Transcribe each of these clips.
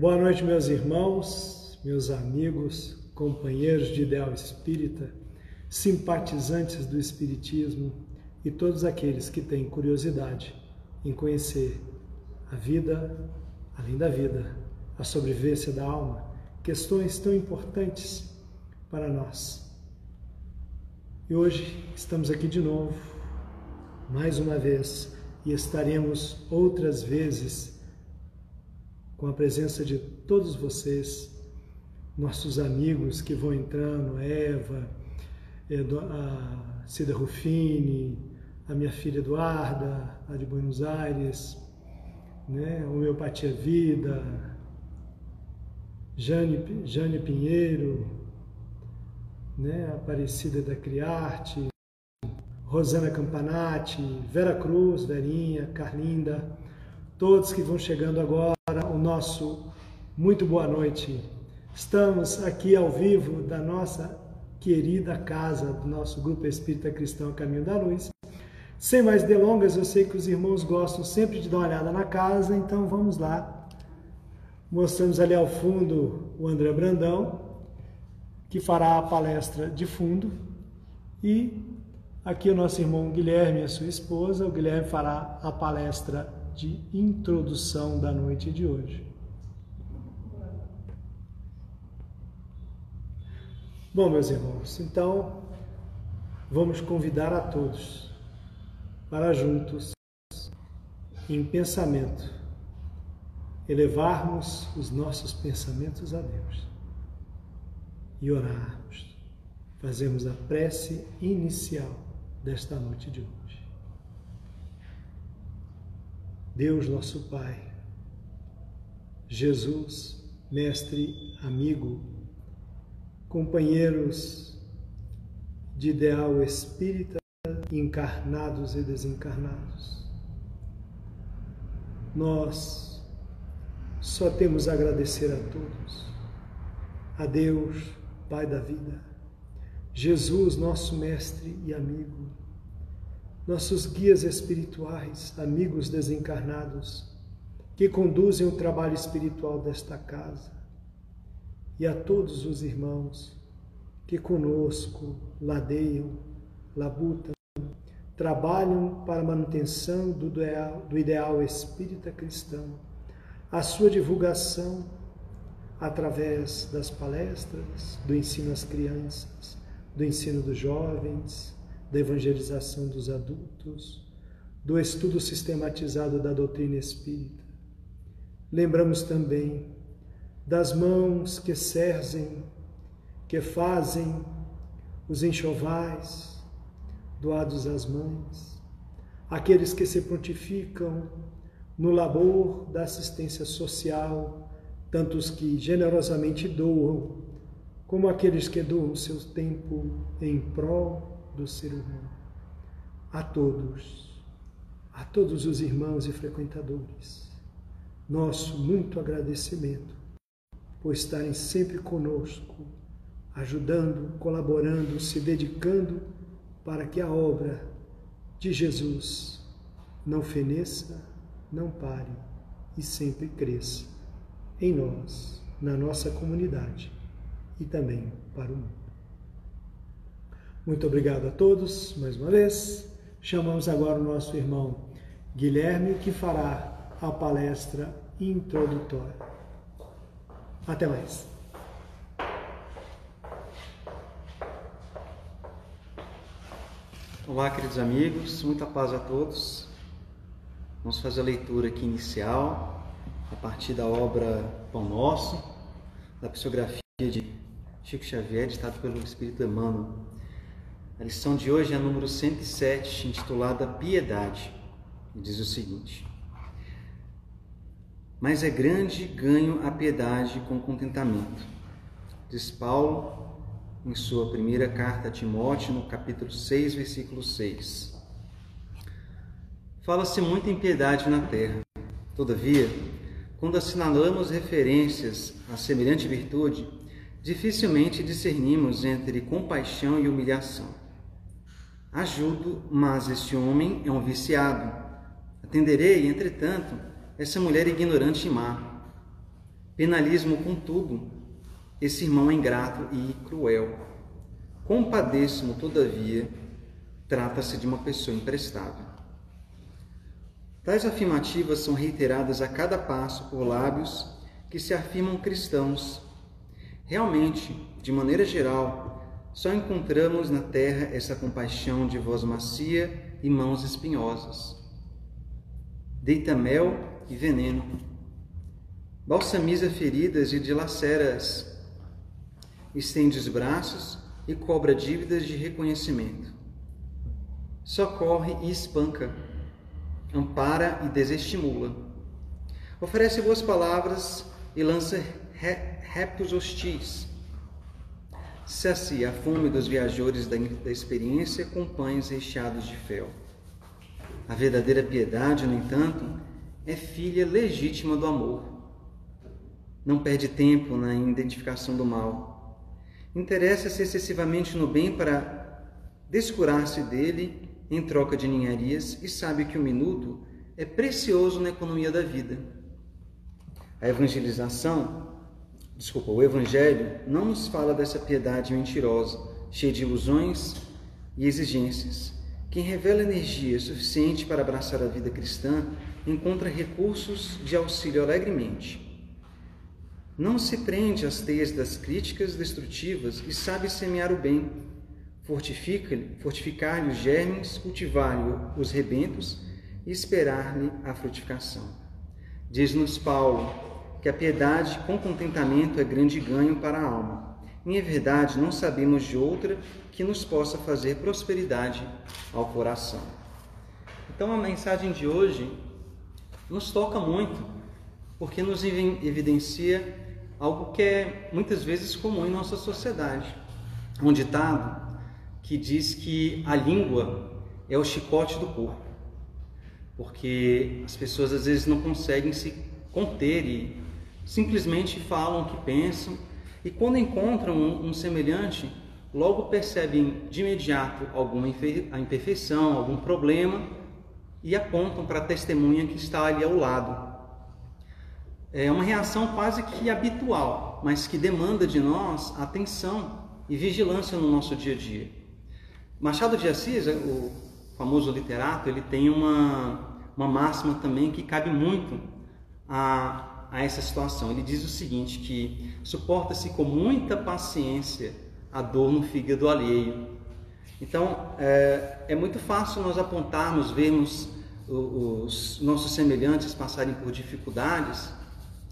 Boa noite, meus irmãos, meus amigos, companheiros de ideal espírita, simpatizantes do Espiritismo e todos aqueles que têm curiosidade em conhecer a vida além da vida, a sobrevivência da alma, questões tão importantes para nós. E hoje estamos aqui de novo, mais uma vez, e estaremos outras vezes com a presença de todos vocês, nossos amigos que vão entrando, Eva, a Cida Rufini, a minha filha Eduarda, a de Buenos Aires, né? Homeopatia Vida, Jane, Jane Pinheiro, né? Aparecida da Criarte, Rosana Campanati, Vera Cruz, Verinha, Carlinda, todos que vão chegando agora, nosso muito boa noite. Estamos aqui ao vivo da nossa querida casa, do nosso grupo Espírita Cristão Caminho da Luz. Sem mais delongas, eu sei que os irmãos gostam sempre de dar uma olhada na casa, então vamos lá. Mostramos ali ao fundo o André Brandão, que fará a palestra de fundo, e aqui o nosso irmão Guilherme e a sua esposa. O Guilherme fará a palestra de introdução da noite de hoje. Bom, meus irmãos, então vamos convidar a todos para juntos, em pensamento, elevarmos os nossos pensamentos a Deus e orarmos, fazermos a prece inicial desta noite de hoje. Deus nosso Pai, Jesus, Mestre, amigo, companheiros de ideal espírita, encarnados e desencarnados. Nós só temos a agradecer a todos, a Deus, Pai da vida, Jesus, nosso Mestre e amigo, nossos guias espirituais, amigos desencarnados, que conduzem o trabalho espiritual desta casa, e a todos os irmãos que conosco ladeiam, labutam, trabalham para a manutenção do ideal, do ideal espírita cristão, a sua divulgação através das palestras, do ensino às crianças, do ensino dos jovens, da evangelização dos adultos, do estudo sistematizado da doutrina espírita. Lembramos também das mãos que serzem, que fazem os enxovais doados às mães, aqueles que se prontificam no labor da assistência social, tantos que generosamente doam, como aqueles que doam seu tempo em prol do ser humano. A todos, a todos os irmãos e frequentadores, nosso muito agradecimento por estarem sempre conosco, ajudando, colaborando, se dedicando para que a obra de Jesus não feneça, não pare e sempre cresça em nós, na nossa comunidade e também para o mundo. Muito obrigado a todos mais uma vez. Chamamos agora o nosso irmão Guilherme, que fará a palestra introdutória. Até mais. Olá, queridos amigos, muita paz a todos. Vamos fazer a leitura aqui inicial, a partir da obra Pão Nosso, da psicografia de Chico Xavier, ditado pelo Espírito Emmanuel. A lição de hoje é a número 107, intitulada Piedade. E diz o seguinte: Mas é grande ganho a piedade com contentamento. Diz Paulo em sua primeira carta a Timóteo, no capítulo 6, versículo 6. Fala-se muito em piedade na terra. Todavia, quando assinalamos referências a semelhante virtude, dificilmente discernimos entre compaixão e humilhação. Ajudo, mas este homem é um viciado. Atenderei, entretanto, essa mulher ignorante e má. Penalismo, contudo, esse irmão é ingrato e cruel. Compadeço-mo, todavia, trata-se de uma pessoa imprestável. Tais afirmativas são reiteradas a cada passo por lábios que se afirmam cristãos. Realmente, de maneira geral, só encontramos na terra essa compaixão de voz macia e mãos espinhosas. Deita mel e veneno. Balsamiza feridas e dilaceras. Estende os braços e cobra dívidas de reconhecimento. Socorre e espanca ampara e desestimula. Oferece boas palavras e lança reptos hostis. Sacia a fome dos viajores da, da experiência com pães recheados de fel. A verdadeira piedade, no entanto, é filha legítima do amor. Não perde tempo na identificação do mal. Interessa-se excessivamente no bem para descurar-se dele em troca de ninharias e sabe que o minuto é precioso na economia da vida. A evangelização, desculpa, o evangelho não nos fala dessa piedade mentirosa, cheia de ilusões e exigências. Quem revela energia suficiente para abraçar a vida cristã encontra recursos de auxílio alegremente. Não se prende às teias das críticas destrutivas e sabe semear o bem, fortificar-lhe os germes, cultivar-lhe os rebentos e esperar-lhe a frutificação. Diz-nos Paulo que a piedade com contentamento é grande ganho para a alma. Em verdade, não sabemos de outra que nos possa fazer prosperidade ao coração. Então, a mensagem de hoje nos toca muito, porque nos evidencia algo que é muitas vezes comum em nossa sociedade. Um ditado que diz que a língua é o chicote do corpo, porque as pessoas às vezes não conseguem se conter e simplesmente falam o que pensam, e quando encontram um, um semelhante, logo percebem de imediato alguma imperfeição, algum problema e apontam para a testemunha que está ali ao lado. É uma reação quase que habitual, mas que demanda de nós atenção e vigilância no nosso dia a dia. Machado de Assis, é, o famoso literato, ele tem uma, uma máxima também que cabe muito a, a essa situação. Ele diz o seguinte, que suporta-se com muita paciência a dor no fígado alheio. Então, é, é muito fácil nós apontarmos, vermos os nossos semelhantes passarem por dificuldades,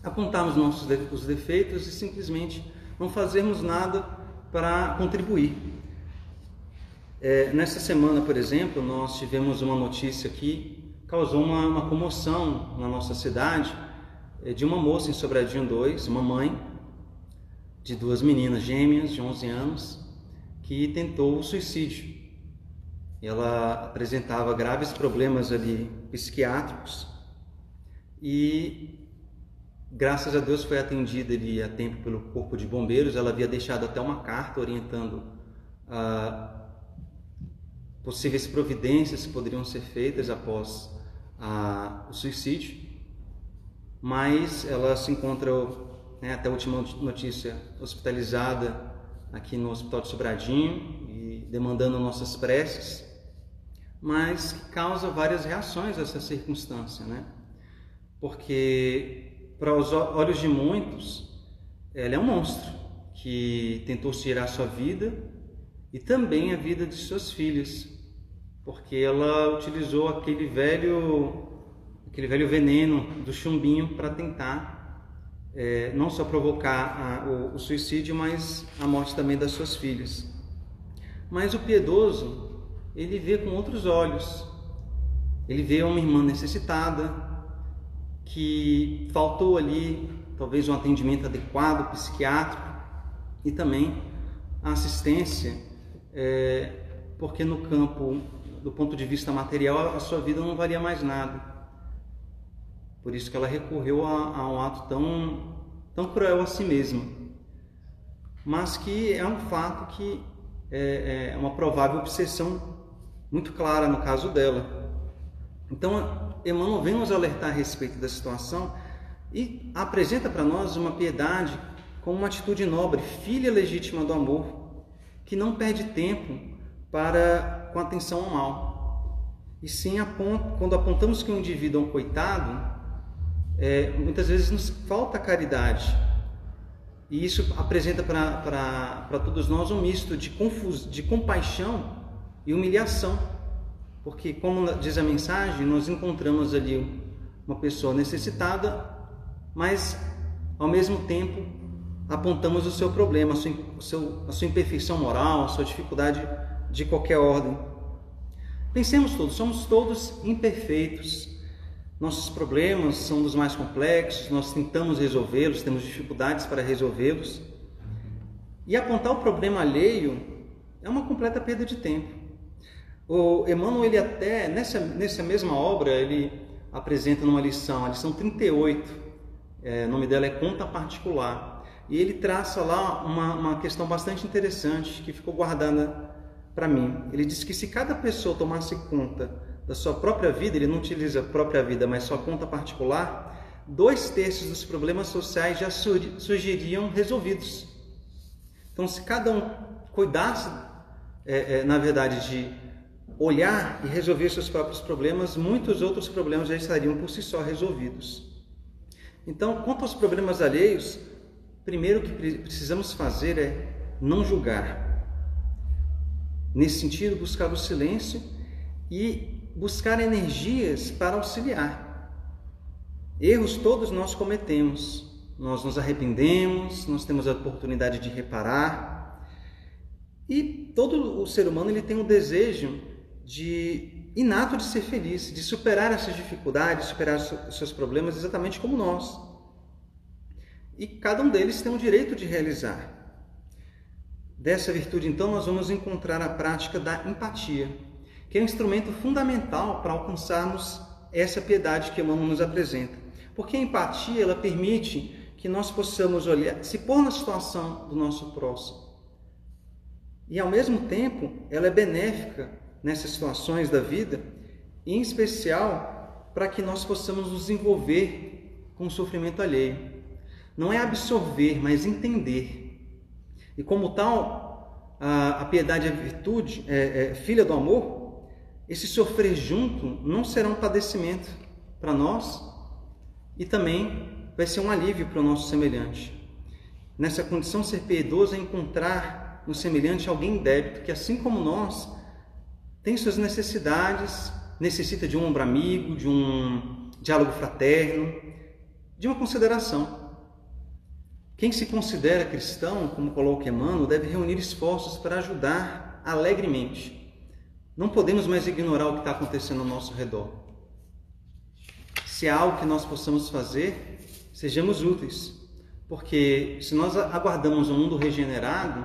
apontarmos nossos os defeitos e simplesmente não fazermos nada para contribuir. É, nessa semana, por exemplo, nós tivemos uma notícia que causou uma, uma comoção na nossa cidade de uma moça em Sobradinho 2, uma mãe de duas meninas gêmeas de 11 anos que tentou o suicídio. Ela apresentava graves problemas ali psiquiátricos e graças a Deus foi atendida ali a tempo pelo corpo de bombeiros. Ela havia deixado até uma carta orientando a possíveis providências que poderiam ser feitas após a, o suicídio, mas ela se encontra, né, até a última notícia, hospitalizada aqui no Hospital de Sobradinho e demandando nossas preces, mas causa várias reações essa circunstância, né? Porque para os olhos de muitos, ela é um monstro que tentou tirar sua vida e também a vida de seus filhos, porque ela utilizou aquele velho, aquele velho veneno do chumbinho para tentar é, não só provocar a, o, o suicídio, mas a morte também das suas filhas. Mas o piedoso, ele vê com outros olhos. Ele vê uma irmã necessitada, que faltou ali talvez um atendimento adequado psiquiátrico e também a assistência, é, porque no campo do ponto de vista material, a sua vida não valia mais nada. Por isso que ela recorreu a, a um ato tão, tão cruel a si mesma. Mas que é um fato que é, é uma provável obsessão muito clara no caso dela. Então, Emmanuel vem nos alertar a respeito da situação e apresenta para nós uma piedade como uma atitude nobre, filha legítima do amor, que não perde tempo para com atenção ao mal. E sim, quando apontamos que um indivíduo é um coitado, é, muitas vezes nos falta caridade. E isso apresenta para todos nós um misto de, confus, de compaixão e humilhação. Porque, como diz a mensagem, nós encontramos ali uma pessoa necessitada, mas ao mesmo tempo apontamos o seu problema, a sua, o seu, a sua imperfeição moral, a sua dificuldade de qualquer ordem. Pensemos todos, somos todos imperfeitos, nossos problemas são dos mais complexos, nós tentamos resolvê-los, temos dificuldades para resolvê-los. E apontar o problema alheio é uma completa perda de tempo. O Emmanuel, ele até, nessa, nessa mesma obra, ele apresenta numa lição, a lição 38, é, o nome dela é Conta Particular. E ele traça lá uma, uma questão bastante interessante que ficou guardada para mim. Ele diz que se cada pessoa tomasse conta da sua própria vida, ele não utiliza a própria vida, mas sua conta particular, dois terços dos problemas sociais já surgiriam resolvidos. Então, se cada um cuidasse, é, é, na verdade, de olhar e resolver seus próprios problemas, muitos outros problemas já estariam por si só resolvidos. Então, quanto aos problemas alheios, primeiro que precisamos fazer é não julgar. Nesse sentido, buscar o silêncio e buscar energias para auxiliar. Erros todos nós cometemos, nós nos arrependemos, nós temos a oportunidade de reparar. E todo o ser humano ele tem um desejo de inato de ser feliz, de superar essas dificuldades, superar os seus problemas exatamente como nós. E cada um deles tem o direito de realizar. Dessa virtude, então, nós vamos encontrar a prática da empatia que é um instrumento fundamental para alcançarmos essa piedade que Emmanuel nos apresenta. Porque a empatia, ela permite que nós possamos olhar, se pôr na situação do nosso próximo. E ao mesmo tempo, ela é benéfica nessas situações da vida, em especial para que nós possamos nos envolver com o sofrimento alheio. Não é absorver, mas entender. E como tal, a, a piedade é virtude, é, é filha do amor, esse sofrer junto não será um padecimento para nós e também vai ser um alívio para o nosso semelhante. Nessa condição, ser piedoso é encontrar no semelhante alguém débito que, assim como nós, tem suas necessidades, necessita de um ombro amigo, de um diálogo fraterno, de uma consideração. Quem se considera cristão, como coloca Emmanuel, deve reunir esforços para ajudar alegremente não podemos mais ignorar o que está acontecendo ao nosso redor. Se há algo que nós possamos fazer, sejamos úteis. Porque se nós aguardamos um mundo regenerado,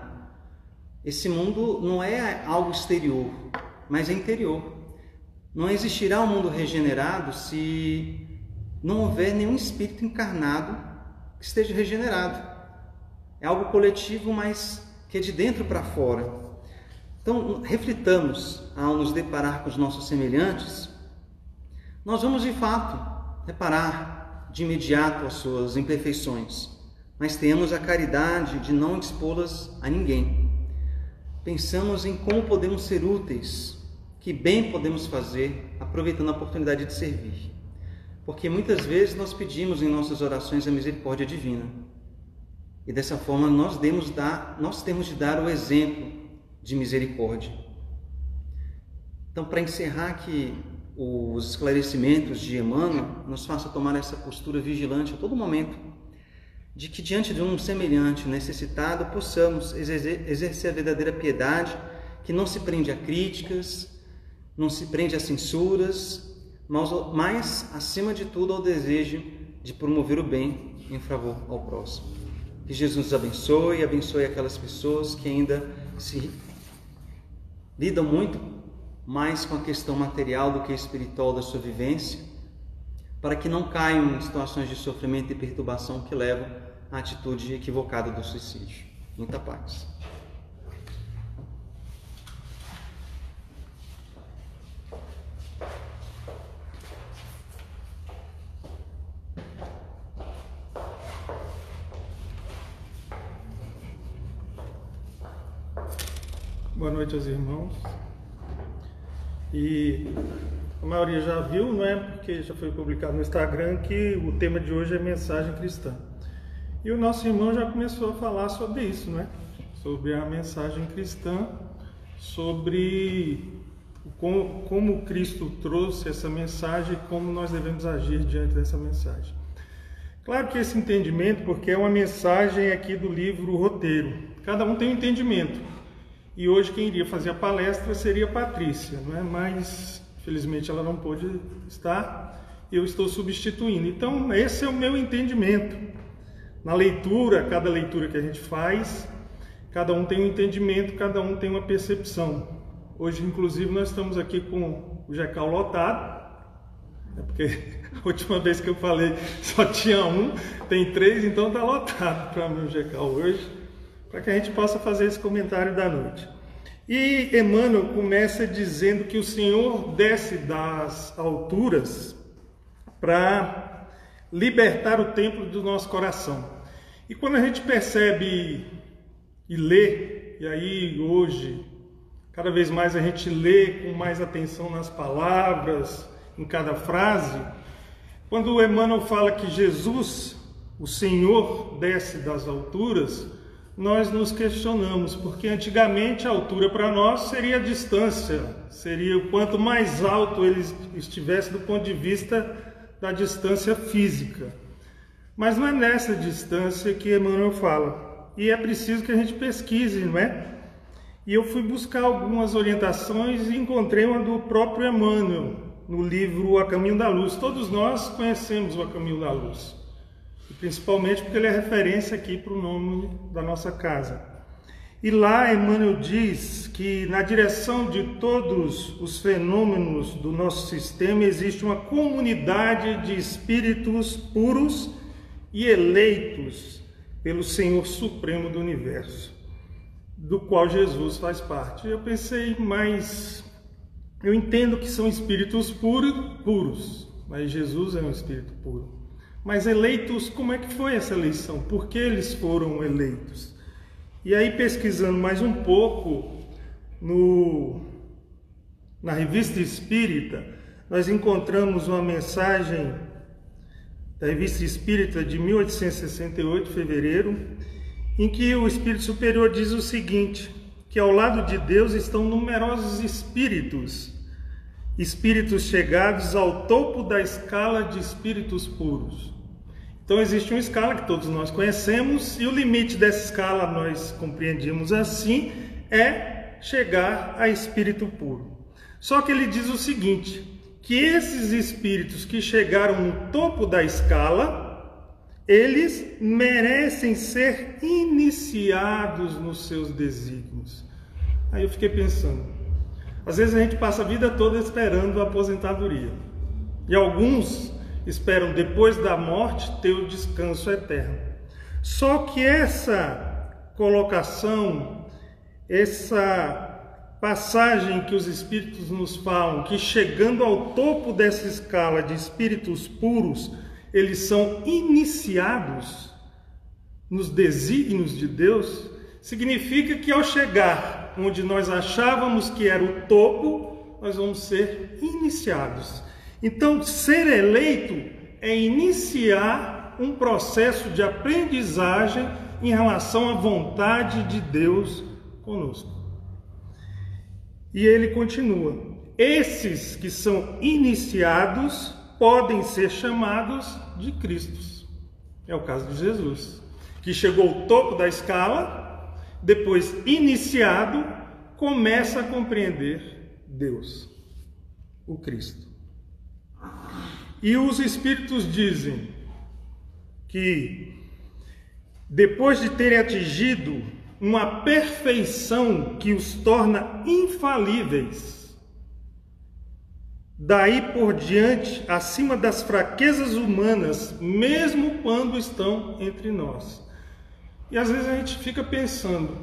esse mundo não é algo exterior, mas é interior. Não existirá um mundo regenerado se não houver nenhum espírito encarnado que esteja regenerado. É algo coletivo, mas que é de dentro para fora. Então, reflitamos ao nos deparar com os nossos semelhantes, nós vamos de fato reparar de imediato as suas imperfeições, mas tenhamos a caridade de não expô-las a ninguém. Pensamos em como podemos ser úteis, que bem podemos fazer, aproveitando a oportunidade de servir. Porque muitas vezes nós pedimos em nossas orações a misericórdia divina. E dessa forma nós, dar, nós temos de dar o exemplo de misericórdia. Então, para encerrar que os esclarecimentos de Emmanuel nos faça tomar essa postura vigilante a todo momento, de que diante de um semelhante necessitado possamos exercer a verdadeira piedade, que não se prende a críticas, não se prende a censuras, mas, mas acima de tudo ao desejo de promover o bem em favor ao próximo. Que Jesus nos abençoe e abençoe aquelas pessoas que ainda se lidam muito mais com a questão material do que espiritual da sua vivência, para que não caiam em situações de sofrimento e perturbação que levam à atitude equivocada do suicídio. Muita paz. Boa noite aos irmãos. E a maioria já viu, não é? Porque já foi publicado no Instagram que o tema de hoje é mensagem cristã. E o nosso irmão já começou a falar sobre isso, não é? Sobre a mensagem cristã, sobre como, como Cristo trouxe essa mensagem e como nós devemos agir diante dessa mensagem. Claro que esse entendimento, porque é uma mensagem aqui do livro Roteiro. Cada um tem um entendimento. E hoje quem iria fazer a palestra seria a Patrícia, não é? mas felizmente ela não pôde estar, eu estou substituindo. Então, esse é o meu entendimento. Na leitura, cada leitura que a gente faz, cada um tem um entendimento, cada um tem uma percepção. Hoje, inclusive, nós estamos aqui com o Jecal lotado, é porque a última vez que eu falei só tinha um, tem três, então está lotado para o Jecal hoje para que a gente possa fazer esse comentário da noite. E Emmanuel começa dizendo que o Senhor desce das alturas para libertar o templo do nosso coração. E quando a gente percebe e lê, e aí hoje, cada vez mais a gente lê com mais atenção nas palavras, em cada frase, quando Emmanuel fala que Jesus, o Senhor, desce das alturas, nós nos questionamos, porque antigamente a altura para nós seria a distância, seria o quanto mais alto ele estivesse do ponto de vista da distância física. Mas não é nessa distância que Emmanuel fala. E é preciso que a gente pesquise, não é? E eu fui buscar algumas orientações e encontrei uma do próprio Emmanuel, no livro A Caminho da Luz. Todos nós conhecemos o A Caminho da Luz principalmente porque ele é referência aqui para o nome da nossa casa. E lá Emmanuel diz que na direção de todos os fenômenos do nosso sistema existe uma comunidade de espíritos puros e eleitos pelo Senhor Supremo do Universo, do qual Jesus faz parte. Eu pensei, mas eu entendo que são espíritos puros, puros, mas Jesus é um espírito puro. Mas eleitos, como é que foi essa eleição? Por que eles foram eleitos? E aí, pesquisando mais um pouco no, na revista Espírita, nós encontramos uma mensagem da revista Espírita de 1868, fevereiro, em que o Espírito Superior diz o seguinte: que ao lado de Deus estão numerosos espíritos, espíritos chegados ao topo da escala de espíritos puros. Então existe uma escala que todos nós conhecemos e o limite dessa escala nós compreendemos assim é chegar a espírito puro. Só que ele diz o seguinte, que esses espíritos que chegaram no topo da escala, eles merecem ser iniciados nos seus desígnios. Aí eu fiquei pensando, às vezes a gente passa a vida toda esperando a aposentadoria. E alguns esperam depois da morte ter o descanso eterno. Só que essa colocação, essa passagem que os espíritos nos falam, que chegando ao topo dessa escala de espíritos puros, eles são iniciados nos desígnios de Deus, significa que ao chegar onde nós achávamos que era o topo, nós vamos ser iniciados. Então, ser eleito é iniciar um processo de aprendizagem em relação à vontade de Deus conosco. E ele continua: esses que são iniciados podem ser chamados de Cristos. É o caso de Jesus, que chegou ao topo da escala, depois iniciado, começa a compreender Deus, o Cristo. E os espíritos dizem que depois de terem atingido uma perfeição que os torna infalíveis, daí por diante, acima das fraquezas humanas, mesmo quando estão entre nós. E às vezes a gente fica pensando,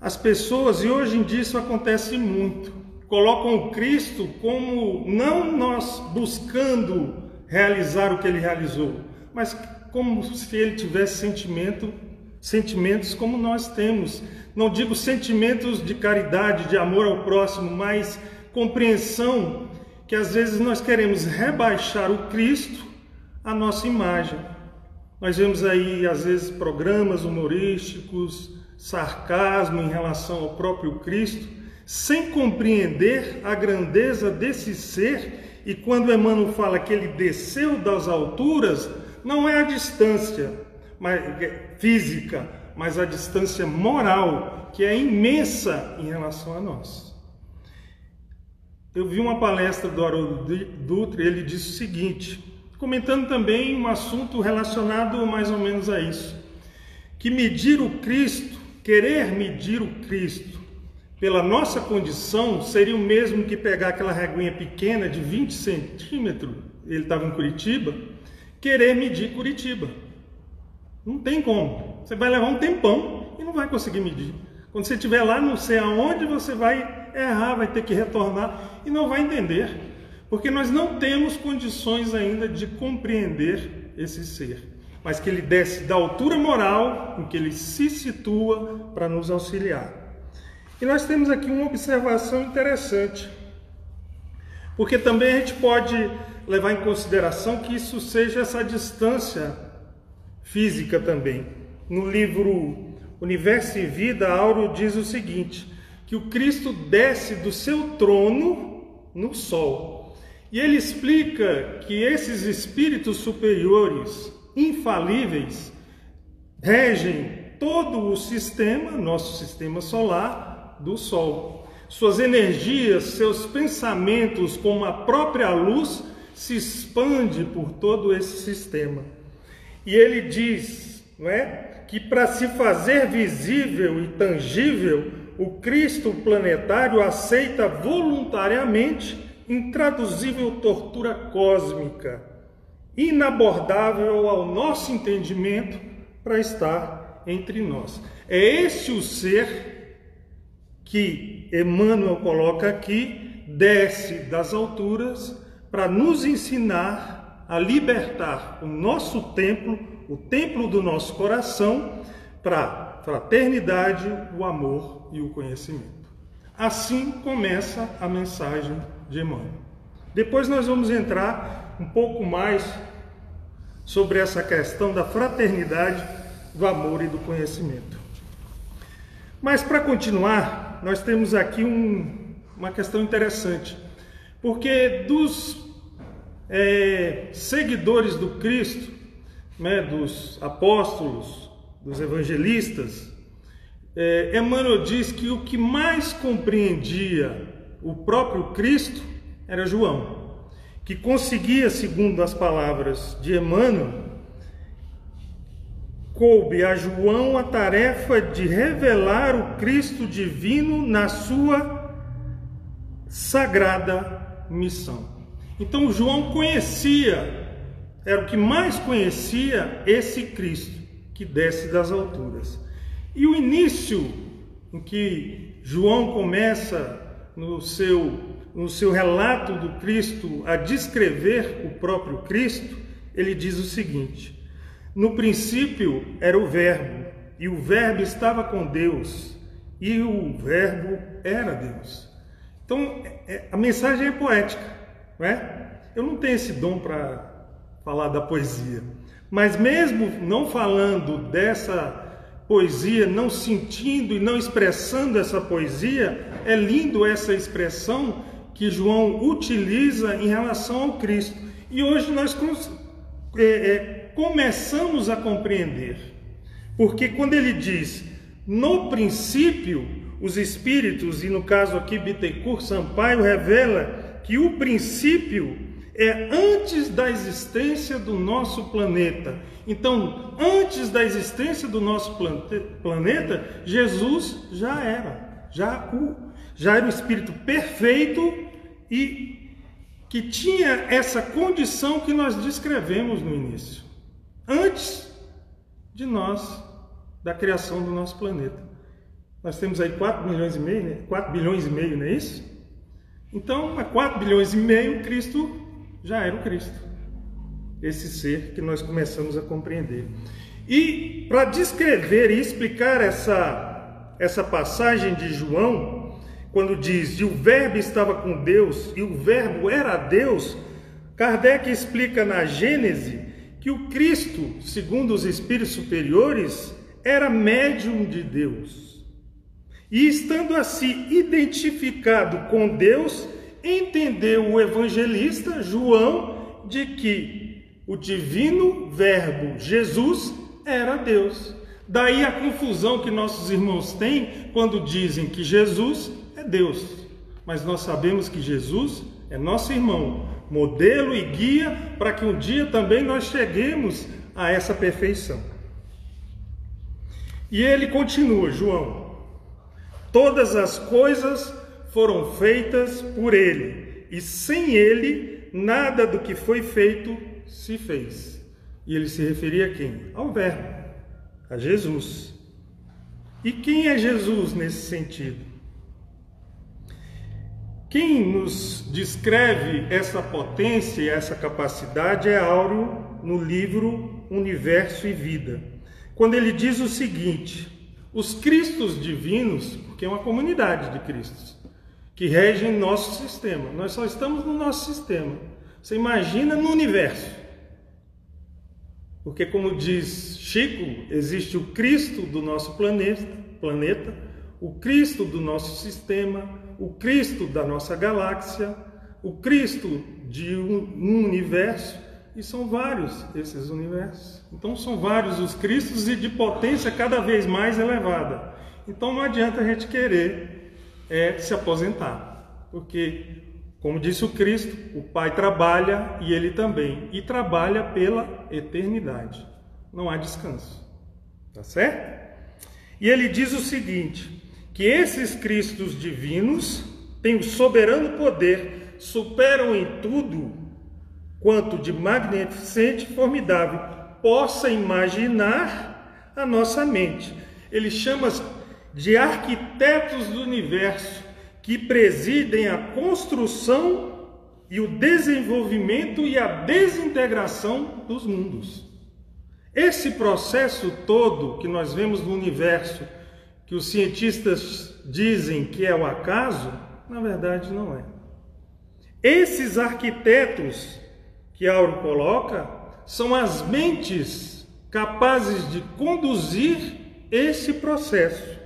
as pessoas, e hoje em dia isso acontece muito, colocam o Cristo como não nós buscando realizar o que ele realizou, mas como se ele tivesse sentimento sentimentos como nós temos. Não digo sentimentos de caridade, de amor ao próximo, mas compreensão que às vezes nós queremos rebaixar o Cristo à nossa imagem. Nós vemos aí, às vezes, programas humorísticos, sarcasmo em relação ao próprio Cristo, sem compreender a grandeza desse ser. E quando Emmanuel fala que ele desceu das alturas, não é a distância é física, mas a distância moral, que é imensa em relação a nós. Eu vi uma palestra do Haroldo Dutra ele disse o seguinte, comentando também um assunto relacionado mais ou menos a isso, que medir o Cristo, querer medir o Cristo pela nossa condição seria o mesmo que pegar aquela reguinha pequena de 20 centímetros, ele estava em Curitiba, querer medir Curitiba. Não tem como. Você vai levar um tempão e não vai conseguir medir. Quando você estiver lá, não sei aonde, você vai errar, vai ter que retornar e não vai entender, porque nós não temos condições ainda de compreender esse ser, mas que ele desce da altura moral em que ele se situa para nos auxiliar. E nós temos aqui uma observação interessante, porque também a gente pode levar em consideração que isso seja essa distância física também. No livro Universo e Vida, Auro diz o seguinte: que o Cristo desce do seu trono no sol. E ele explica que esses espíritos superiores, infalíveis, regem todo o sistema, nosso sistema solar, do Sol. Suas energias, seus pensamentos, como a própria luz, se expande por todo esse sistema. E ele diz, não é, que para se fazer visível e tangível, o Cristo planetário aceita voluntariamente intraduzível tortura cósmica, inabordável ao nosso entendimento para estar entre nós. É esse o ser que Emmanuel coloca aqui, desce das alturas para nos ensinar a libertar o nosso templo, o templo do nosso coração, para fraternidade, o amor e o conhecimento. Assim começa a mensagem de Emmanuel. Depois nós vamos entrar um pouco mais sobre essa questão da fraternidade, do amor e do conhecimento. Mas para continuar, nós temos aqui um, uma questão interessante, porque dos é, seguidores do Cristo, né, dos apóstolos, dos evangelistas, é, Emmanuel diz que o que mais compreendia o próprio Cristo era João, que conseguia, segundo as palavras de Emmanuel, coube a João a tarefa de revelar o Cristo divino na sua sagrada missão. Então João conhecia, era o que mais conhecia esse Cristo que desce das alturas. E o início em que João começa no seu, no seu relato do Cristo a descrever o próprio Cristo, ele diz o seguinte: No princípio era o Verbo, e o Verbo estava com Deus, e o Verbo era Deus. Então, é, a mensagem é poética, não é? Eu não tenho esse dom para falar da poesia, mas mesmo não falando dessa poesia, não sentindo e não expressando essa poesia, é lindo essa expressão que João utiliza em relação ao Cristo. E hoje nós é, é, começamos a compreender, porque quando ele diz no princípio, os espíritos, e no caso aqui Bittencourt Sampaio revela que o princípio é antes da existência do nosso planeta. Então, antes da existência do nosso planeta, Jesus já era, já, o, já era o Espírito perfeito e que tinha essa condição que nós descrevemos no início, antes de nós, da criação do nosso planeta. Nós temos aí 4 milhões e meio, né? 4 bilhões e meio, não é isso? Então, a 4 bilhões e meio, Cristo já era o Cristo. Esse ser que nós começamos a compreender. E para descrever e explicar essa, essa passagem de João, quando diz: E o Verbo estava com Deus, e o Verbo era Deus, Kardec explica na Gênese que o Cristo, segundo os espíritos superiores, era médium de Deus. E estando assim identificado com Deus, entendeu o evangelista João de que o divino Verbo Jesus era Deus. Daí a confusão que nossos irmãos têm quando dizem que Jesus é Deus. Mas nós sabemos que Jesus é nosso irmão, modelo e guia para que um dia também nós cheguemos a essa perfeição. E ele continua, João: Todas as coisas foram feitas por ele, e sem ele nada do que foi feito se fez. E ele se referia a quem? Ao Verbo a Jesus. E quem é Jesus nesse sentido? Quem nos descreve essa potência essa capacidade é Áureo no livro Universo e Vida, quando ele diz o seguinte: os Cristos divinos, porque é uma comunidade de Cristos, que regem nosso sistema, nós só estamos no nosso sistema. Você imagina no universo. Porque, como diz Chico, existe o Cristo do nosso planeta, planeta, o Cristo do nosso sistema, o Cristo da nossa galáxia, o Cristo de um, universo, e são vários esses universos. Então, são vários os Cristos e de potência cada vez mais elevada. Então, não adianta a gente querer é, se aposentar, porque como disse o Cristo, o Pai trabalha e ele também, e trabalha pela eternidade. Não há descanso. Tá certo? E ele diz o seguinte: que esses Cristos divinos têm o soberano poder, superam em tudo quanto de magnificente e formidável possa imaginar a nossa mente. Ele chama de arquitetos do universo que presidem a construção e o desenvolvimento e a desintegração dos mundos. Esse processo todo que nós vemos no universo, que os cientistas dizem que é o acaso, na verdade não é. Esses arquitetos que Auro coloca são as mentes capazes de conduzir esse processo.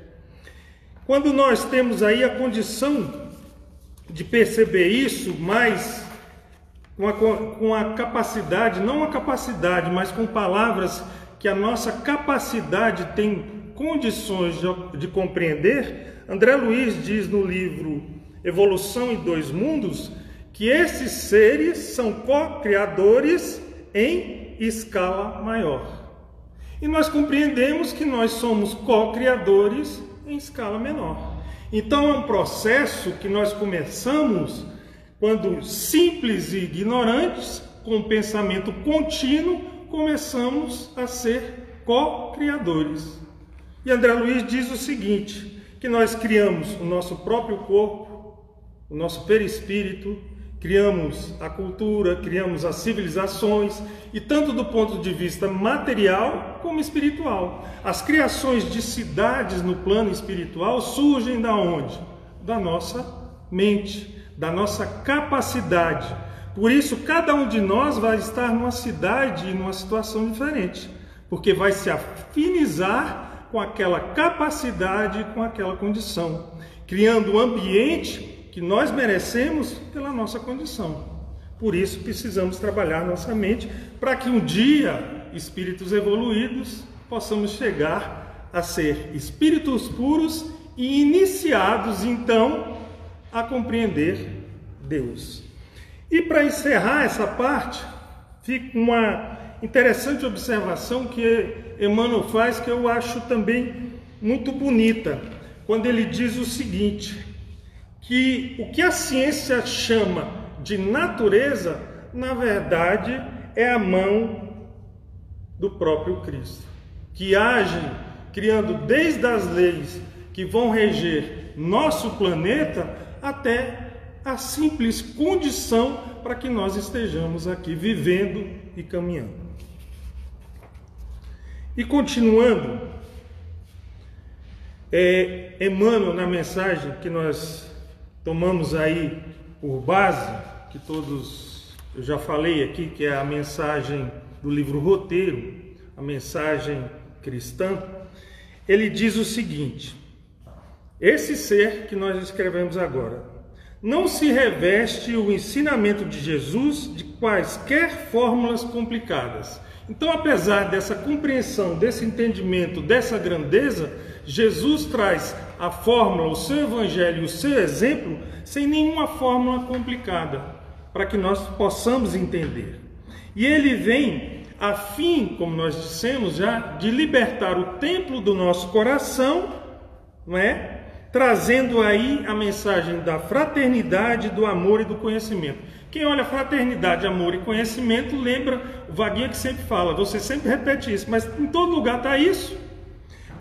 Quando nós temos aí a condição de perceber isso, mais com a, com a capacidade, não a capacidade, mas com palavras que a nossa capacidade tem condições de, de compreender, André Luiz diz no livro Evolução em Dois Mundos que esses seres são co-criadores em escala maior. E nós compreendemos que nós somos co-criadores em escala menor. Então é um processo que nós começamos quando simples e ignorantes, com pensamento contínuo, começamos a ser co-criadores. E André Luiz diz o seguinte: que nós criamos o nosso próprio corpo, o nosso perispírito, criamos a cultura, criamos as civilizações, e tanto do ponto de vista material como espiritual. As criações de cidades no plano espiritual surgem da onde? Da nossa mente, da nossa capacidade. Por isso, cada um de nós vai estar numa cidade e numa situação diferente, porque vai se afinizar com aquela capacidade, com aquela condição, criando um ambiente que nós merecemos pela nossa condição. Por isso precisamos trabalhar nossa mente para que um dia, espíritos evoluídos, possamos chegar a ser espíritos puros e iniciados então a compreender Deus. E para encerrar essa parte, fica uma interessante observação que Emmanuel faz que eu acho também muito bonita, quando ele diz o seguinte: que o que a ciência chama de natureza, na verdade, é a mão do próprio Cristo, que age criando desde as leis que vão reger nosso planeta até a simples condição para que nós estejamos aqui vivendo e caminhando. E continuando, é, Emmanuel, na mensagem que nós tomamos aí por base, que todos eu já falei aqui, que é a mensagem do livro Roteiro, a mensagem cristã, ele diz o seguinte: esse ser que nós escrevemos agora não se reveste o ensinamento de Jesus de quaisquer fórmulas complicadas. Então, apesar dessa compreensão, desse entendimento, dessa grandeza, Jesus traz a fórmula, o seu evangelho, o seu exemplo, sem nenhuma fórmula complicada, para que nós possamos entender. E ele vem a fim, como nós dissemos já, de libertar o templo do nosso coração, não é? Trazendo aí a mensagem da fraternidade, do amor e do conhecimento. Quem olha fraternidade, amor e conhecimento, lembra o Vaguinha que sempre fala, você sempre repete isso, mas em todo lugar está isso.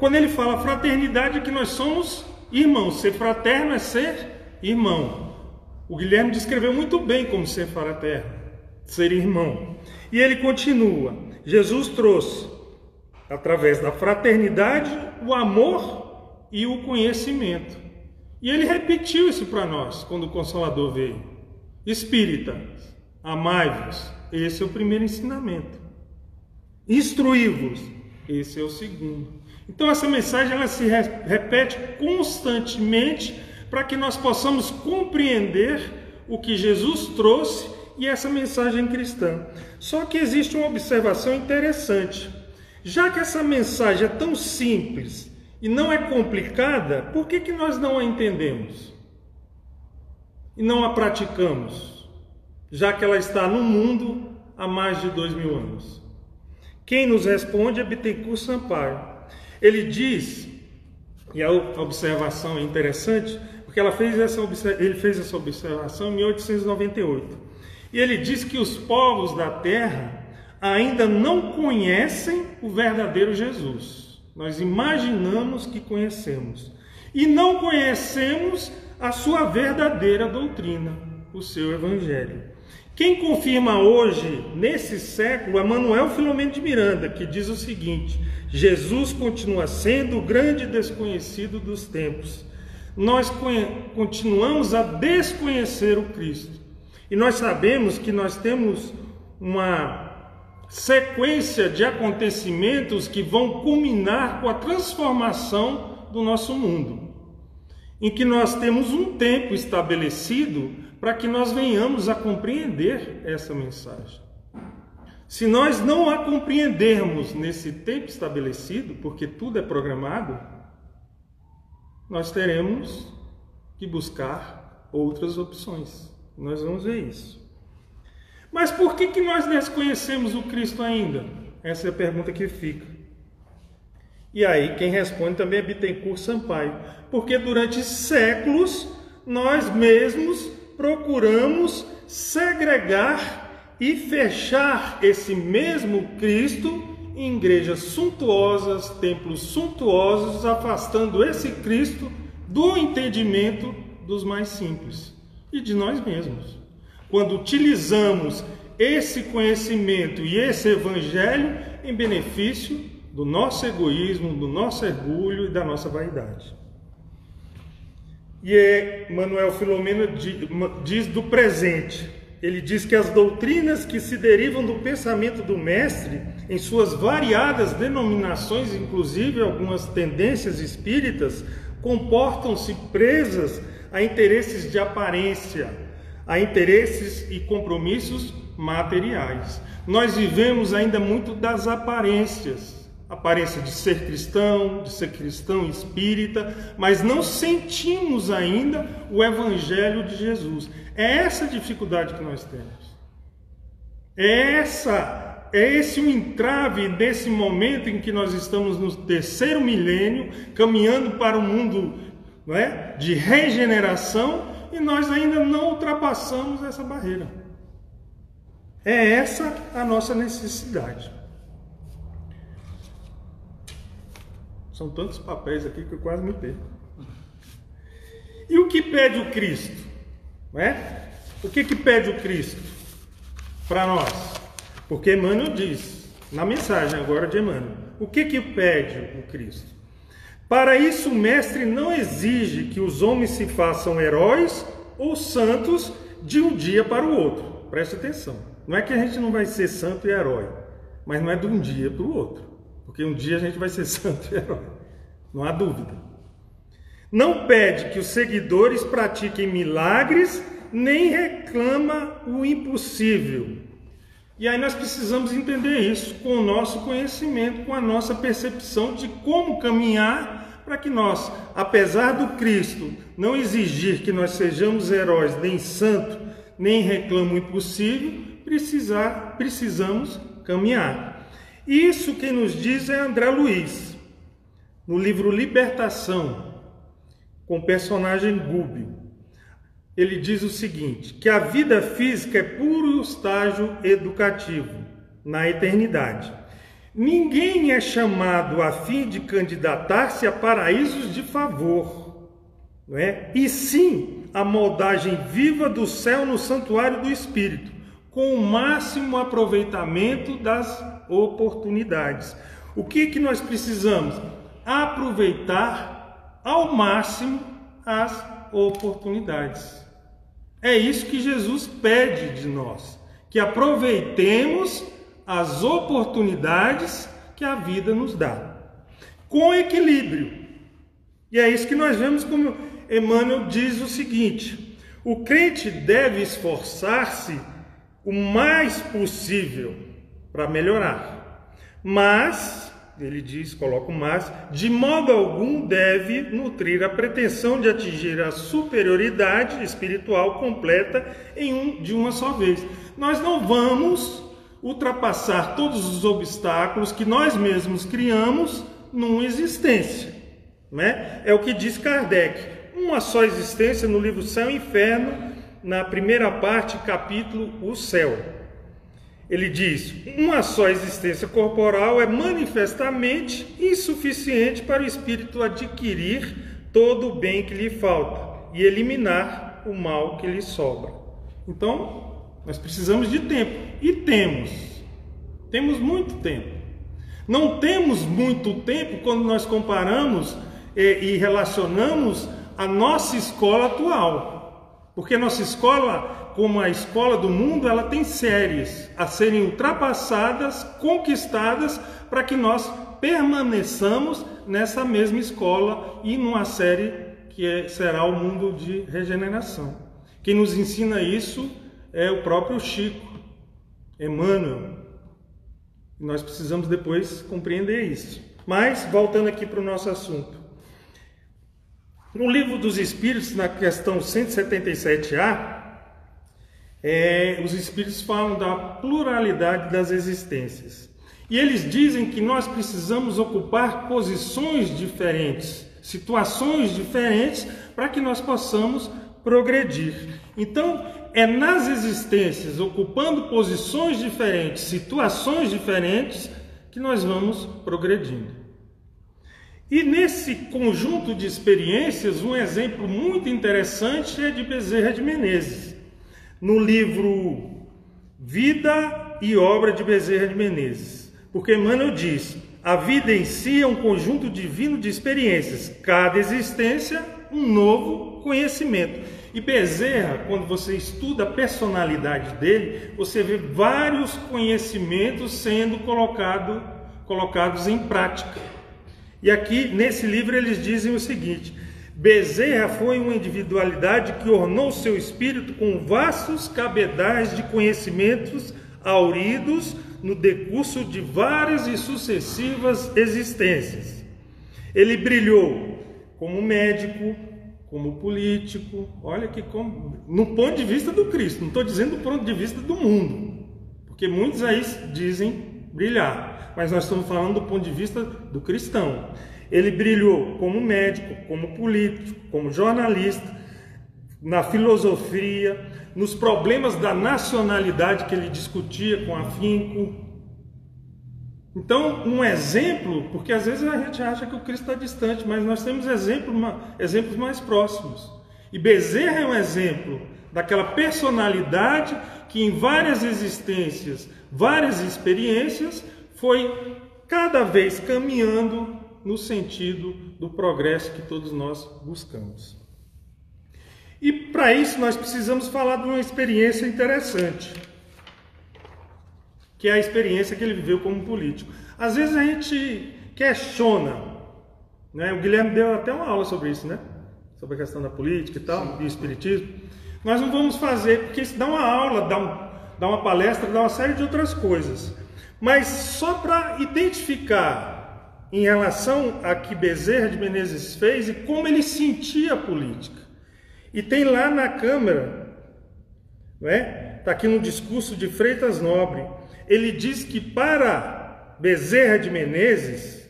Quando ele fala fraternidade, é que nós somos irmãos. Ser fraterno é ser irmão. O Guilherme descreveu muito bem como ser fraterno, ser irmão. E ele continua: Jesus trouxe, através da fraternidade, o amor e o conhecimento. E ele repetiu isso para nós quando o Consolador veio. Espírita, amai-vos. Esse é o primeiro ensinamento. Instruí-vos. Esse é o segundo. Então essa mensagem ela se repete constantemente para que nós possamos compreender o que Jesus trouxe e essa mensagem cristã. Só que existe uma observação interessante. Já que essa mensagem é tão simples e não é complicada, por que, que nós não a entendemos? E não a praticamos? Já que ela está no mundo há mais de dois mil anos. Quem nos responde é Bittencourt Sampaio. Ele diz, e a observação é interessante, porque ela fez essa, ele fez essa observação em 1898. E ele diz que os povos da terra ainda não conhecem o verdadeiro Jesus. Nós imaginamos que conhecemos. E não conhecemos a sua verdadeira doutrina, o seu evangelho. Quem confirma hoje, nesse século, é Manuel Filomeno de Miranda, que diz o seguinte: Jesus continua sendo o grande desconhecido dos tempos. Nós continuamos a desconhecer o Cristo. E nós sabemos que nós temos uma sequência de acontecimentos que vão culminar com a transformação do nosso mundo. Em que nós temos um tempo estabelecido para que nós venhamos a compreender essa mensagem. Se nós não a compreendermos nesse tempo estabelecido, porque tudo é programado, nós teremos que buscar outras opções. Nós vamos ver isso. Mas por que, que nós desconhecemos o Cristo ainda? Essa é a pergunta que fica. E aí, quem responde também é Bittencourt Sampaio. Porque durante séculos nós mesmos procuramos segregar e fechar esse mesmo Cristo em igrejas suntuosas, templos suntuosos, afastando esse Cristo do entendimento dos mais simples e de nós mesmos. Quando utilizamos esse conhecimento e esse evangelho em benefício do nosso egoísmo, do nosso orgulho e da nossa vaidade. E é, Manuel Filomeno diz do presente, ele diz que as doutrinas que se derivam do pensamento do Mestre, em suas variadas denominações, inclusive algumas tendências espíritas, comportam-se presas a interesses de aparência, a interesses e compromissos materiais. Nós vivemos ainda muito das aparências aparência de ser cristão, de ser cristão espírita, mas não sentimos ainda o evangelho de Jesus. É essa dificuldade que nós temos. É essa, é esse o entrave desse momento em que nós estamos no terceiro milênio, caminhando para um mundo não é, de regeneração e nós ainda não ultrapassamos essa barreira. É essa a nossa necessidade. São tantos papéis aqui que eu quase me perco. E o que pede o Cristo? Não é? O que, que pede o Cristo para nós? Porque Emmanuel diz, na mensagem agora de Emmanuel, O que que pede o Cristo? Para isso, o mestre não exige que os homens se façam heróis ou santos de um dia para o outro. Preste atenção. Não é que a gente não vai ser santo e herói, mas não é de um dia para o outro. Porque um dia a gente vai ser santo herói. Não há dúvida. Não pede que os seguidores pratiquem milagres, nem reclama o impossível. E aí nós precisamos entender isso com o nosso conhecimento, com a nossa percepção de como caminhar para que nós, apesar do Cristo não exigir que nós sejamos heróis, nem santo, nem reclamo o impossível, precisar, precisamos caminhar. Isso quem nos diz é André Luiz, no livro Libertação, com o personagem Gúbio ele diz o seguinte: que a vida física é puro estágio educativo na eternidade. Ninguém é chamado a fim de candidatar-se a paraísos de favor, não é? E sim a moldagem viva do céu no santuário do espírito, com o máximo aproveitamento das oportunidades. O que que nós precisamos? Aproveitar ao máximo as oportunidades. É isso que Jesus pede de nós, que aproveitemos as oportunidades que a vida nos dá, com equilíbrio. E é isso que nós vemos como Emmanuel diz o seguinte: o crente deve esforçar-se o mais possível para melhorar, mas ele diz, coloca o mais, de modo algum deve nutrir a pretensão de atingir a superioridade espiritual completa em um, de uma só vez. Nós não vamos ultrapassar todos os obstáculos que nós mesmos criamos numa existência. Né? É o que diz Kardec. Uma só existência no livro Céu e Inferno, na primeira parte, capítulo O Céu. Ele diz: uma só existência corporal é manifestamente insuficiente para o espírito adquirir todo o bem que lhe falta e eliminar o mal que lhe sobra. Então, nós precisamos de tempo e temos. Temos muito tempo. Não temos muito tempo quando nós comparamos e, e relacionamos a nossa escola atual. Porque nossa escola como a escola do mundo, ela tem séries a serem ultrapassadas, conquistadas, para que nós permaneçamos nessa mesma escola e numa série que é, será o mundo de regeneração. Quem nos ensina isso é o próprio Chico, Emmanuel. Nós precisamos depois compreender isso. Mas, voltando aqui para o nosso assunto. No livro dos Espíritos, na questão 177A, é, os espíritos falam da pluralidade das existências. E eles dizem que nós precisamos ocupar posições diferentes, situações diferentes, para que nós possamos progredir. Então, é nas existências, ocupando posições diferentes, situações diferentes, que nós vamos progredindo. E nesse conjunto de experiências, um exemplo muito interessante é de Bezerra de Menezes no livro Vida e Obra de Bezerra de Menezes. Porque Emmanuel diz: a vida em si é um conjunto divino de experiências, cada existência um novo conhecimento. E Bezerra, quando você estuda a personalidade dele, você vê vários conhecimentos sendo colocado, colocados em prática. E aqui nesse livro eles dizem o seguinte: Bezerra foi uma individualidade que ornou seu espírito com vastos cabedais de conhecimentos auridos no decurso de várias e sucessivas existências. Ele brilhou como médico, como político, olha que como, no ponto de vista do Cristo, não estou dizendo do ponto de vista do mundo, porque muitos aí dizem brilhar, mas nós estamos falando do ponto de vista do cristão. Ele brilhou como médico, como político, como jornalista, na filosofia, nos problemas da nacionalidade que ele discutia com afinco. Então, um exemplo, porque às vezes a gente acha que o Cristo está distante, mas nós temos exemplo, exemplos mais próximos. E Bezerra é um exemplo daquela personalidade que em várias existências, várias experiências, foi cada vez caminhando no sentido do progresso que todos nós buscamos. E para isso nós precisamos falar de uma experiência interessante, que é a experiência que ele viveu como político. Às vezes a gente questiona, né? O Guilherme deu até uma aula sobre isso, né? Sobre a questão da política e tal, Sim. e espiritismo. Nós não vamos fazer, porque isso dá uma aula, dá, um, dá uma palestra, dá uma série de outras coisas. Mas só para identificar em relação a que Bezerra de Menezes fez e como ele sentia a política. E tem lá na Câmara, não é? Está aqui no discurso de Freitas Nobre, ele diz que para Bezerra de Menezes,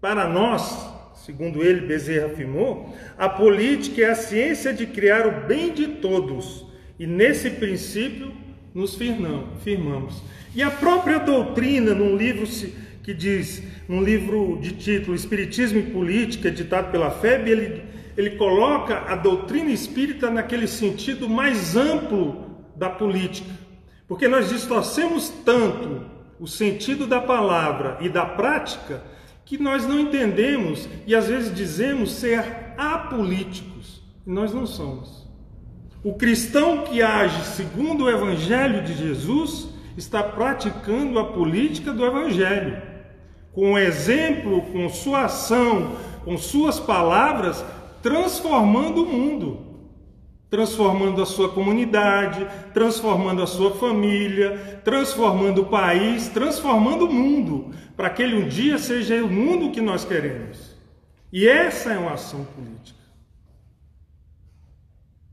para nós, segundo ele, Bezerra afirmou, a política é a ciência de criar o bem de todos, e nesse princípio nos firmamos. E a própria doutrina, num livro que diz, num livro de título Espiritismo e Política, editado pela FEB, ele, ele coloca a doutrina espírita naquele sentido mais amplo da política. Porque nós distorcemos tanto o sentido da palavra e da prática que nós não entendemos e às vezes dizemos ser apolíticos. E nós não somos. O cristão que age segundo o Evangelho de Jesus está praticando a política do Evangelho. Com o exemplo, com sua ação, com suas palavras, transformando o mundo transformando a sua comunidade, transformando a sua família, transformando o país, transformando o mundo, para que ele um dia seja o mundo que nós queremos. E essa é uma ação política.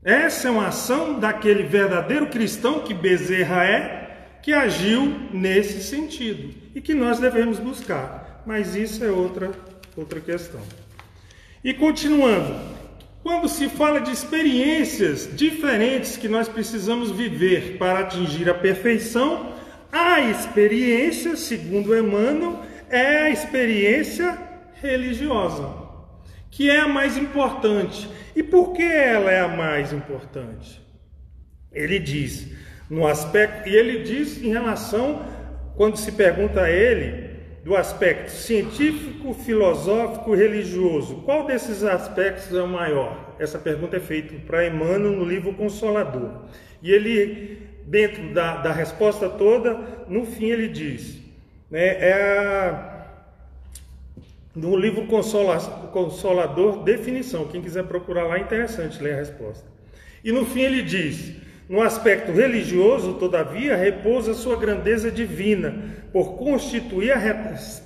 Essa é uma ação daquele verdadeiro cristão que Bezerra é, que agiu nesse sentido e que nós devemos buscar. Mas isso é outra outra questão. E continuando, quando se fala de experiências diferentes que nós precisamos viver para atingir a perfeição, a experiência, segundo Emmanuel, é a experiência religiosa, que é a mais importante. E por que ela é a mais importante? Ele diz, no aspecto, e ele diz em relação, quando se pergunta a ele, do aspecto científico, filosófico, religioso. Qual desses aspectos é o maior? Essa pergunta é feita para Emmanuel no livro Consolador. E ele, dentro da, da resposta toda, no fim ele diz, né, é a, no livro Consola, Consolador, definição. Quem quiser procurar lá, é interessante ler a resposta. E no fim ele diz, no aspecto religioso, todavia, repousa sua grandeza divina, por constituir a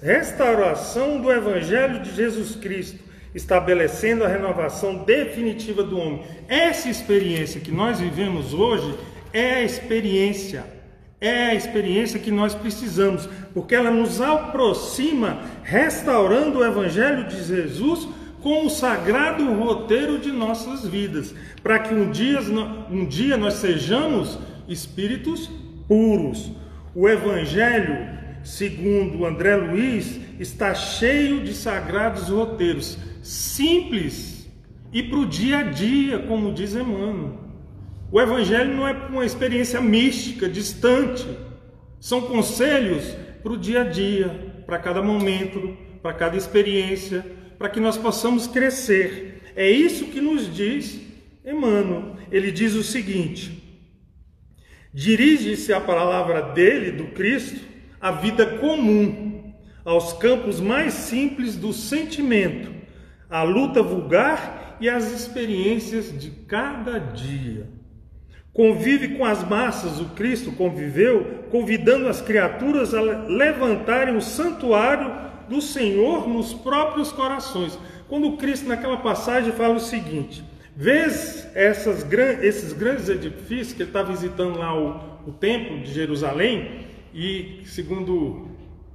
restauração do Evangelho de Jesus Cristo, estabelecendo a renovação definitiva do homem. Essa experiência que nós vivemos hoje é a experiência, é a experiência que nós precisamos, porque ela nos aproxima, restaurando o Evangelho de Jesus com o sagrado roteiro de nossas vidas, para que um dia, um dia nós sejamos espíritos puros. O Evangelho, segundo André Luiz, está cheio de sagrados roteiros, simples e para o dia a dia, como diz Emmanuel. O Evangelho não é uma experiência mística, distante, são conselhos para o dia a dia, para cada momento, para cada experiência para que nós possamos crescer. É isso que nos diz Emmanuel. Ele diz o seguinte: dirige-se a palavra dele, do Cristo, à vida comum, aos campos mais simples do sentimento, à luta vulgar e às experiências de cada dia. Convive com as massas, o Cristo conviveu, convidando as criaturas a levantarem o santuário do Senhor nos próprios corações. Quando Cristo, naquela passagem, fala o seguinte: vês essas, esses grandes edifícios, que ele está visitando lá o, o templo de Jerusalém, e segundo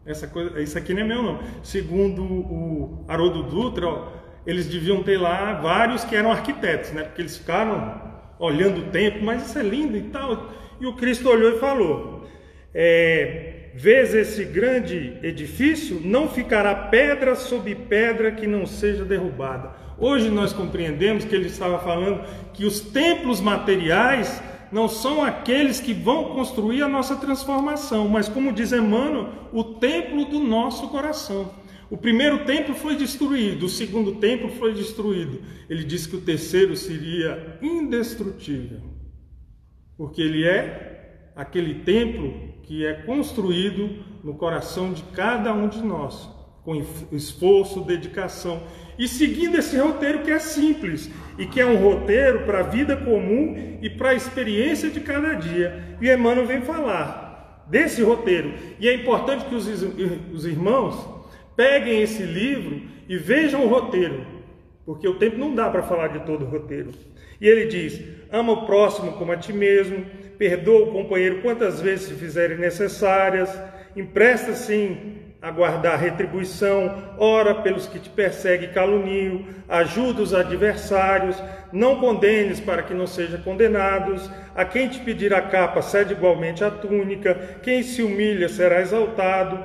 essa coisa, isso aqui não é meu não, segundo o Haroldo Dutra, ó, eles deviam ter lá vários que eram arquitetos, né? Porque eles ficaram olhando o templo, mas isso é lindo e tal. E o Cristo olhou e falou: é, Vês esse grande edifício? Não ficará pedra sobre pedra que não seja derrubada. Hoje nós compreendemos que ele estava falando que os templos materiais não são aqueles que vão construir a nossa transformação, mas, como diz Emmanuel, o templo do nosso coração. O primeiro templo foi destruído, o segundo templo foi destruído. Ele disse que o terceiro seria indestrutível, porque ele é aquele templo que é construído no coração de cada um de nós, com esforço, dedicação e seguindo esse roteiro que é simples e que é um roteiro para a vida comum e para a experiência de cada dia. E Emmanuel vem falar desse roteiro. E é importante que os, os irmãos peguem esse livro e vejam o roteiro, porque o tempo não dá para falar de todo o roteiro. E ele diz: ama o próximo como a ti mesmo, perdoa o companheiro quantas vezes se fizerem necessárias, empresta sim aguardar retribuição, ora pelos que te perseguem e caluniam, ajuda os adversários, não condenes para que não sejam condenados, a quem te pedir a capa cede igualmente a túnica, quem se humilha será exaltado,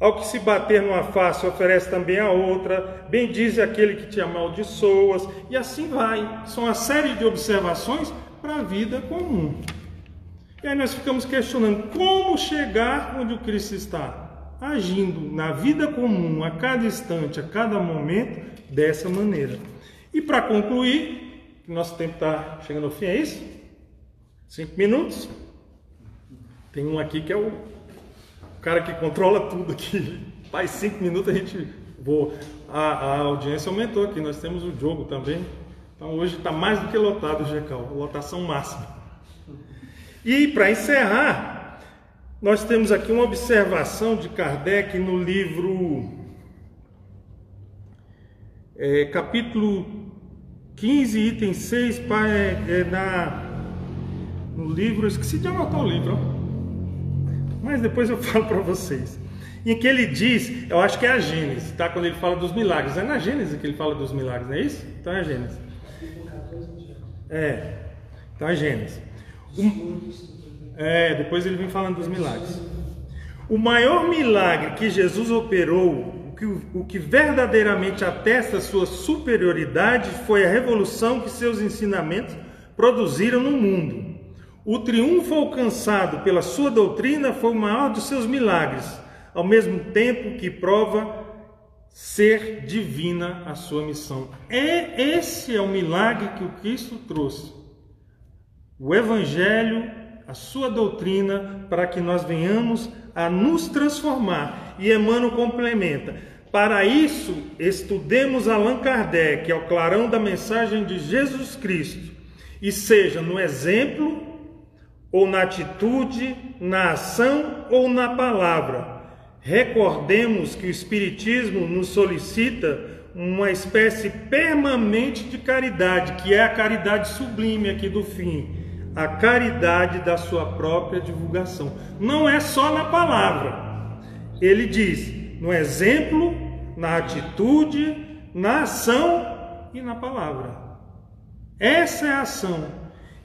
ao que se bater numa face oferece também a outra, bendize aquele que te amaldiçoas, e assim vai. São uma série de observações para a vida comum. E aí nós ficamos questionando como chegar onde o Cristo está agindo na vida comum, a cada instante, a cada momento, dessa maneira. E para concluir, nosso tempo está chegando ao fim, é isso? Cinco minutos. Tem um aqui que é o cara que controla tudo aqui. Faz cinco minutos a gente voa. A, a audiência aumentou aqui, nós temos o jogo também. Então hoje está mais do que lotado o GECAL, lotação máxima. E para encerrar, nós temos aqui uma observação de Kardec no livro, é, capítulo 15, item 6, é, é, na, no livro, esqueci de anotar o livro, ó. mas depois eu falo para vocês. Em que ele diz, eu acho que é a Gênesis, tá? Quando ele fala dos milagres, é na Gênesis que ele fala dos milagres, não é isso? Então é a Gênesis. É, a Gênesis. É, depois ele vem falando dos milagres. O maior milagre que Jesus operou, o que verdadeiramente atesta sua superioridade, foi a revolução que seus ensinamentos produziram no mundo. O triunfo alcançado pela sua doutrina foi o maior dos seus milagres, ao mesmo tempo que prova ser divina a sua missão. É esse é o milagre que o Cristo trouxe. O evangelho a sua doutrina para que nós venhamos a nos transformar. E Emmanuel complementa: para isso, estudemos Allan Kardec, é o clarão da mensagem de Jesus Cristo, e seja no exemplo, ou na atitude, na ação ou na palavra. Recordemos que o Espiritismo nos solicita uma espécie permanente de caridade, que é a caridade sublime aqui do fim a caridade da sua própria divulgação. Não é só na palavra. Ele diz no exemplo, na atitude, na ação e na palavra. Essa é a ação.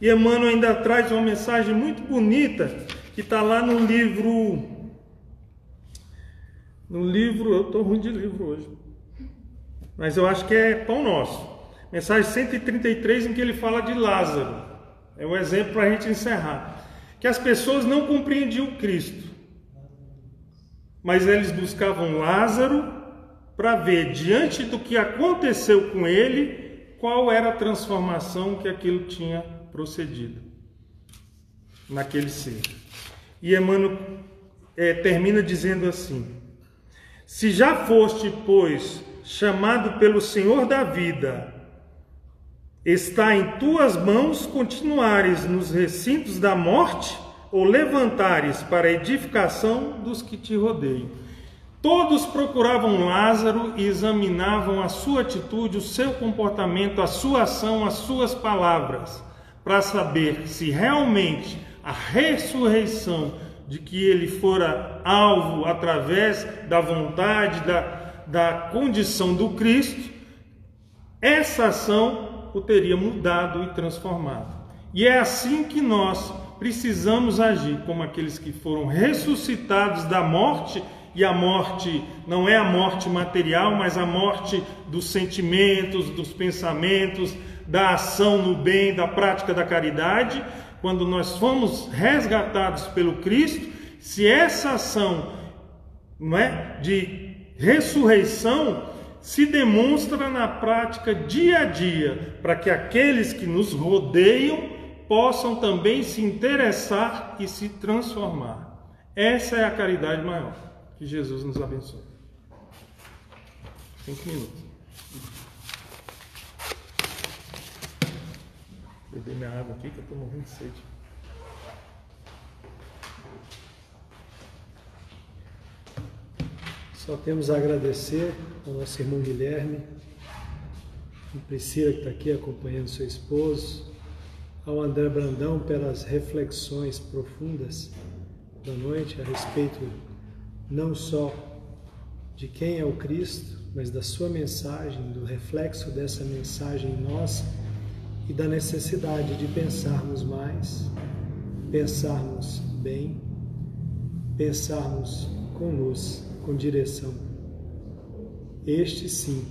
E Emmanuel ainda traz uma mensagem muito bonita que está lá no livro. No livro, eu estou ruim de livro hoje. Mas eu acho que é Pão Nosso. Mensagem 133, em que ele fala de Lázaro. É um exemplo para a gente encerrar. Que as pessoas não compreendiam Cristo, mas eles buscavam Lázaro para ver, diante do que aconteceu com ele, qual era a transformação que aquilo tinha procedido naquele ser. E Emmanuel é, termina dizendo assim: Se já foste, pois, chamado pelo Senhor da vida Está em tuas mãos continuares nos recintos da morte ou levantares para a edificação dos que te rodeiam. Todos procuravam Lázaro e examinavam a sua atitude, o seu comportamento, a sua ação, as suas palavras, para saber se realmente a ressurreição de que ele fora alvo através da vontade, da, da condição do Cristo, essa ação o teria mudado e transformado. E é assim que nós precisamos agir, como aqueles que foram ressuscitados da morte, e a morte não é a morte material, mas a morte dos sentimentos, dos pensamentos, da ação no bem, da prática da caridade, quando nós fomos resgatados pelo Cristo, se essa ação não é, de ressurreição se demonstra na prática dia a dia, para que aqueles que nos rodeiam possam também se interessar e se transformar. Essa é a caridade maior. Que Jesus nos abençoe. Cinco minutos. Beber minha água aqui que eu estou morrendo de sede. Só temos a agradecer ao nosso irmão Guilherme, a Priscila que está aqui acompanhando seu esposo, ao André Brandão pelas reflexões profundas da noite a respeito não só de quem é o Cristo, mas da sua mensagem, do reflexo dessa mensagem em nós e da necessidade de pensarmos mais, pensarmos bem, pensarmos com luz, com direção. Este sim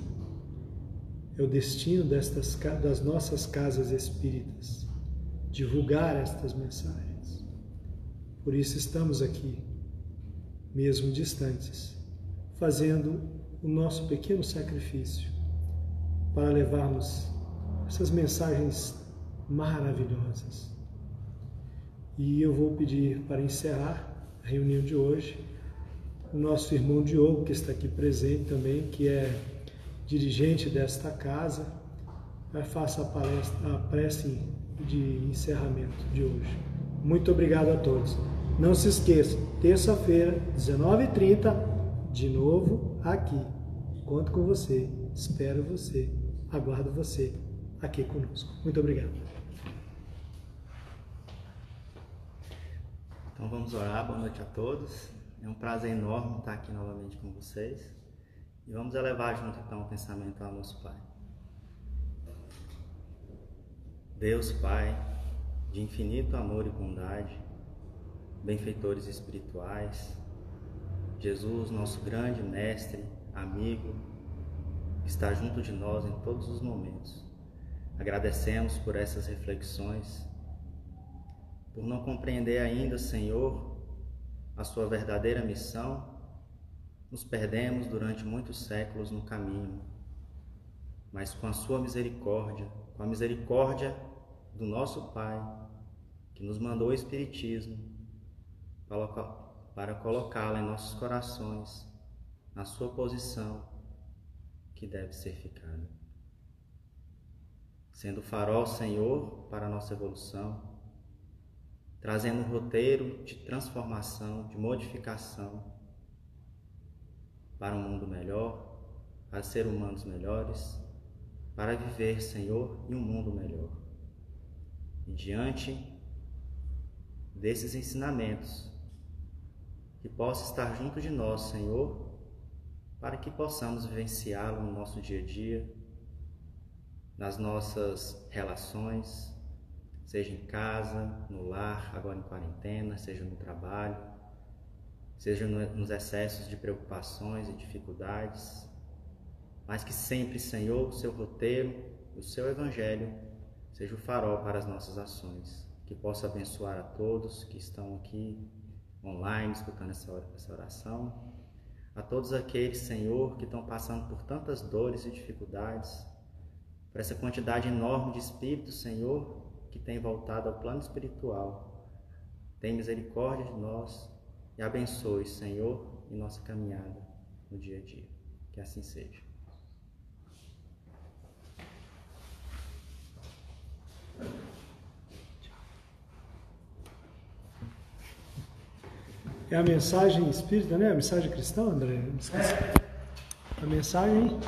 é o destino destas, das nossas casas espíritas, divulgar estas mensagens. Por isso estamos aqui, mesmo distantes, fazendo o nosso pequeno sacrifício para levarmos essas mensagens maravilhosas. E eu vou pedir para encerrar a reunião de hoje o nosso irmão Diogo, que está aqui presente também, que é dirigente desta casa, faça a, palestra, a prece de encerramento de hoje. Muito obrigado a todos. Não se esqueça, terça-feira, 19h30, de novo aqui. Conto com você, espero você, aguardo você aqui conosco. Muito obrigado. Então vamos orar. Boa noite a todos. É um prazer enorme estar aqui novamente com vocês. E vamos elevar junto então o pensamento ao nosso Pai. Deus Pai, de infinito amor e bondade, benfeitores espirituais, Jesus, nosso grande mestre, amigo, está junto de nós em todos os momentos. Agradecemos por essas reflexões, por não compreender ainda, Senhor, a sua verdadeira missão, nos perdemos durante muitos séculos no caminho. Mas com a sua misericórdia, com a misericórdia do nosso Pai, que nos mandou o Espiritismo para colocá-la em nossos corações, na sua posição que deve ser ficada. Sendo farol, Senhor, para a nossa evolução, trazendo um roteiro de transformação, de modificação para um mundo melhor, para ser humanos melhores, para viver, Senhor, em um mundo melhor. E diante desses ensinamentos, que possa estar junto de nós, Senhor, para que possamos vivenciá-lo no nosso dia a dia, nas nossas relações, seja em casa, no lar, agora em quarentena, seja no trabalho, seja nos excessos de preocupações e dificuldades, mas que sempre, Senhor, o seu roteiro, o seu evangelho, seja o farol para as nossas ações, que possa abençoar a todos que estão aqui online escutando essa oração, a todos aqueles, Senhor, que estão passando por tantas dores e dificuldades, por essa quantidade enorme de espíritos, Senhor, que tem voltado ao plano espiritual. Tem misericórdia de nós e abençoe, Senhor, em nossa caminhada no dia a dia. Que assim seja. É a mensagem espírita, né? A mensagem cristã, André? A mensagem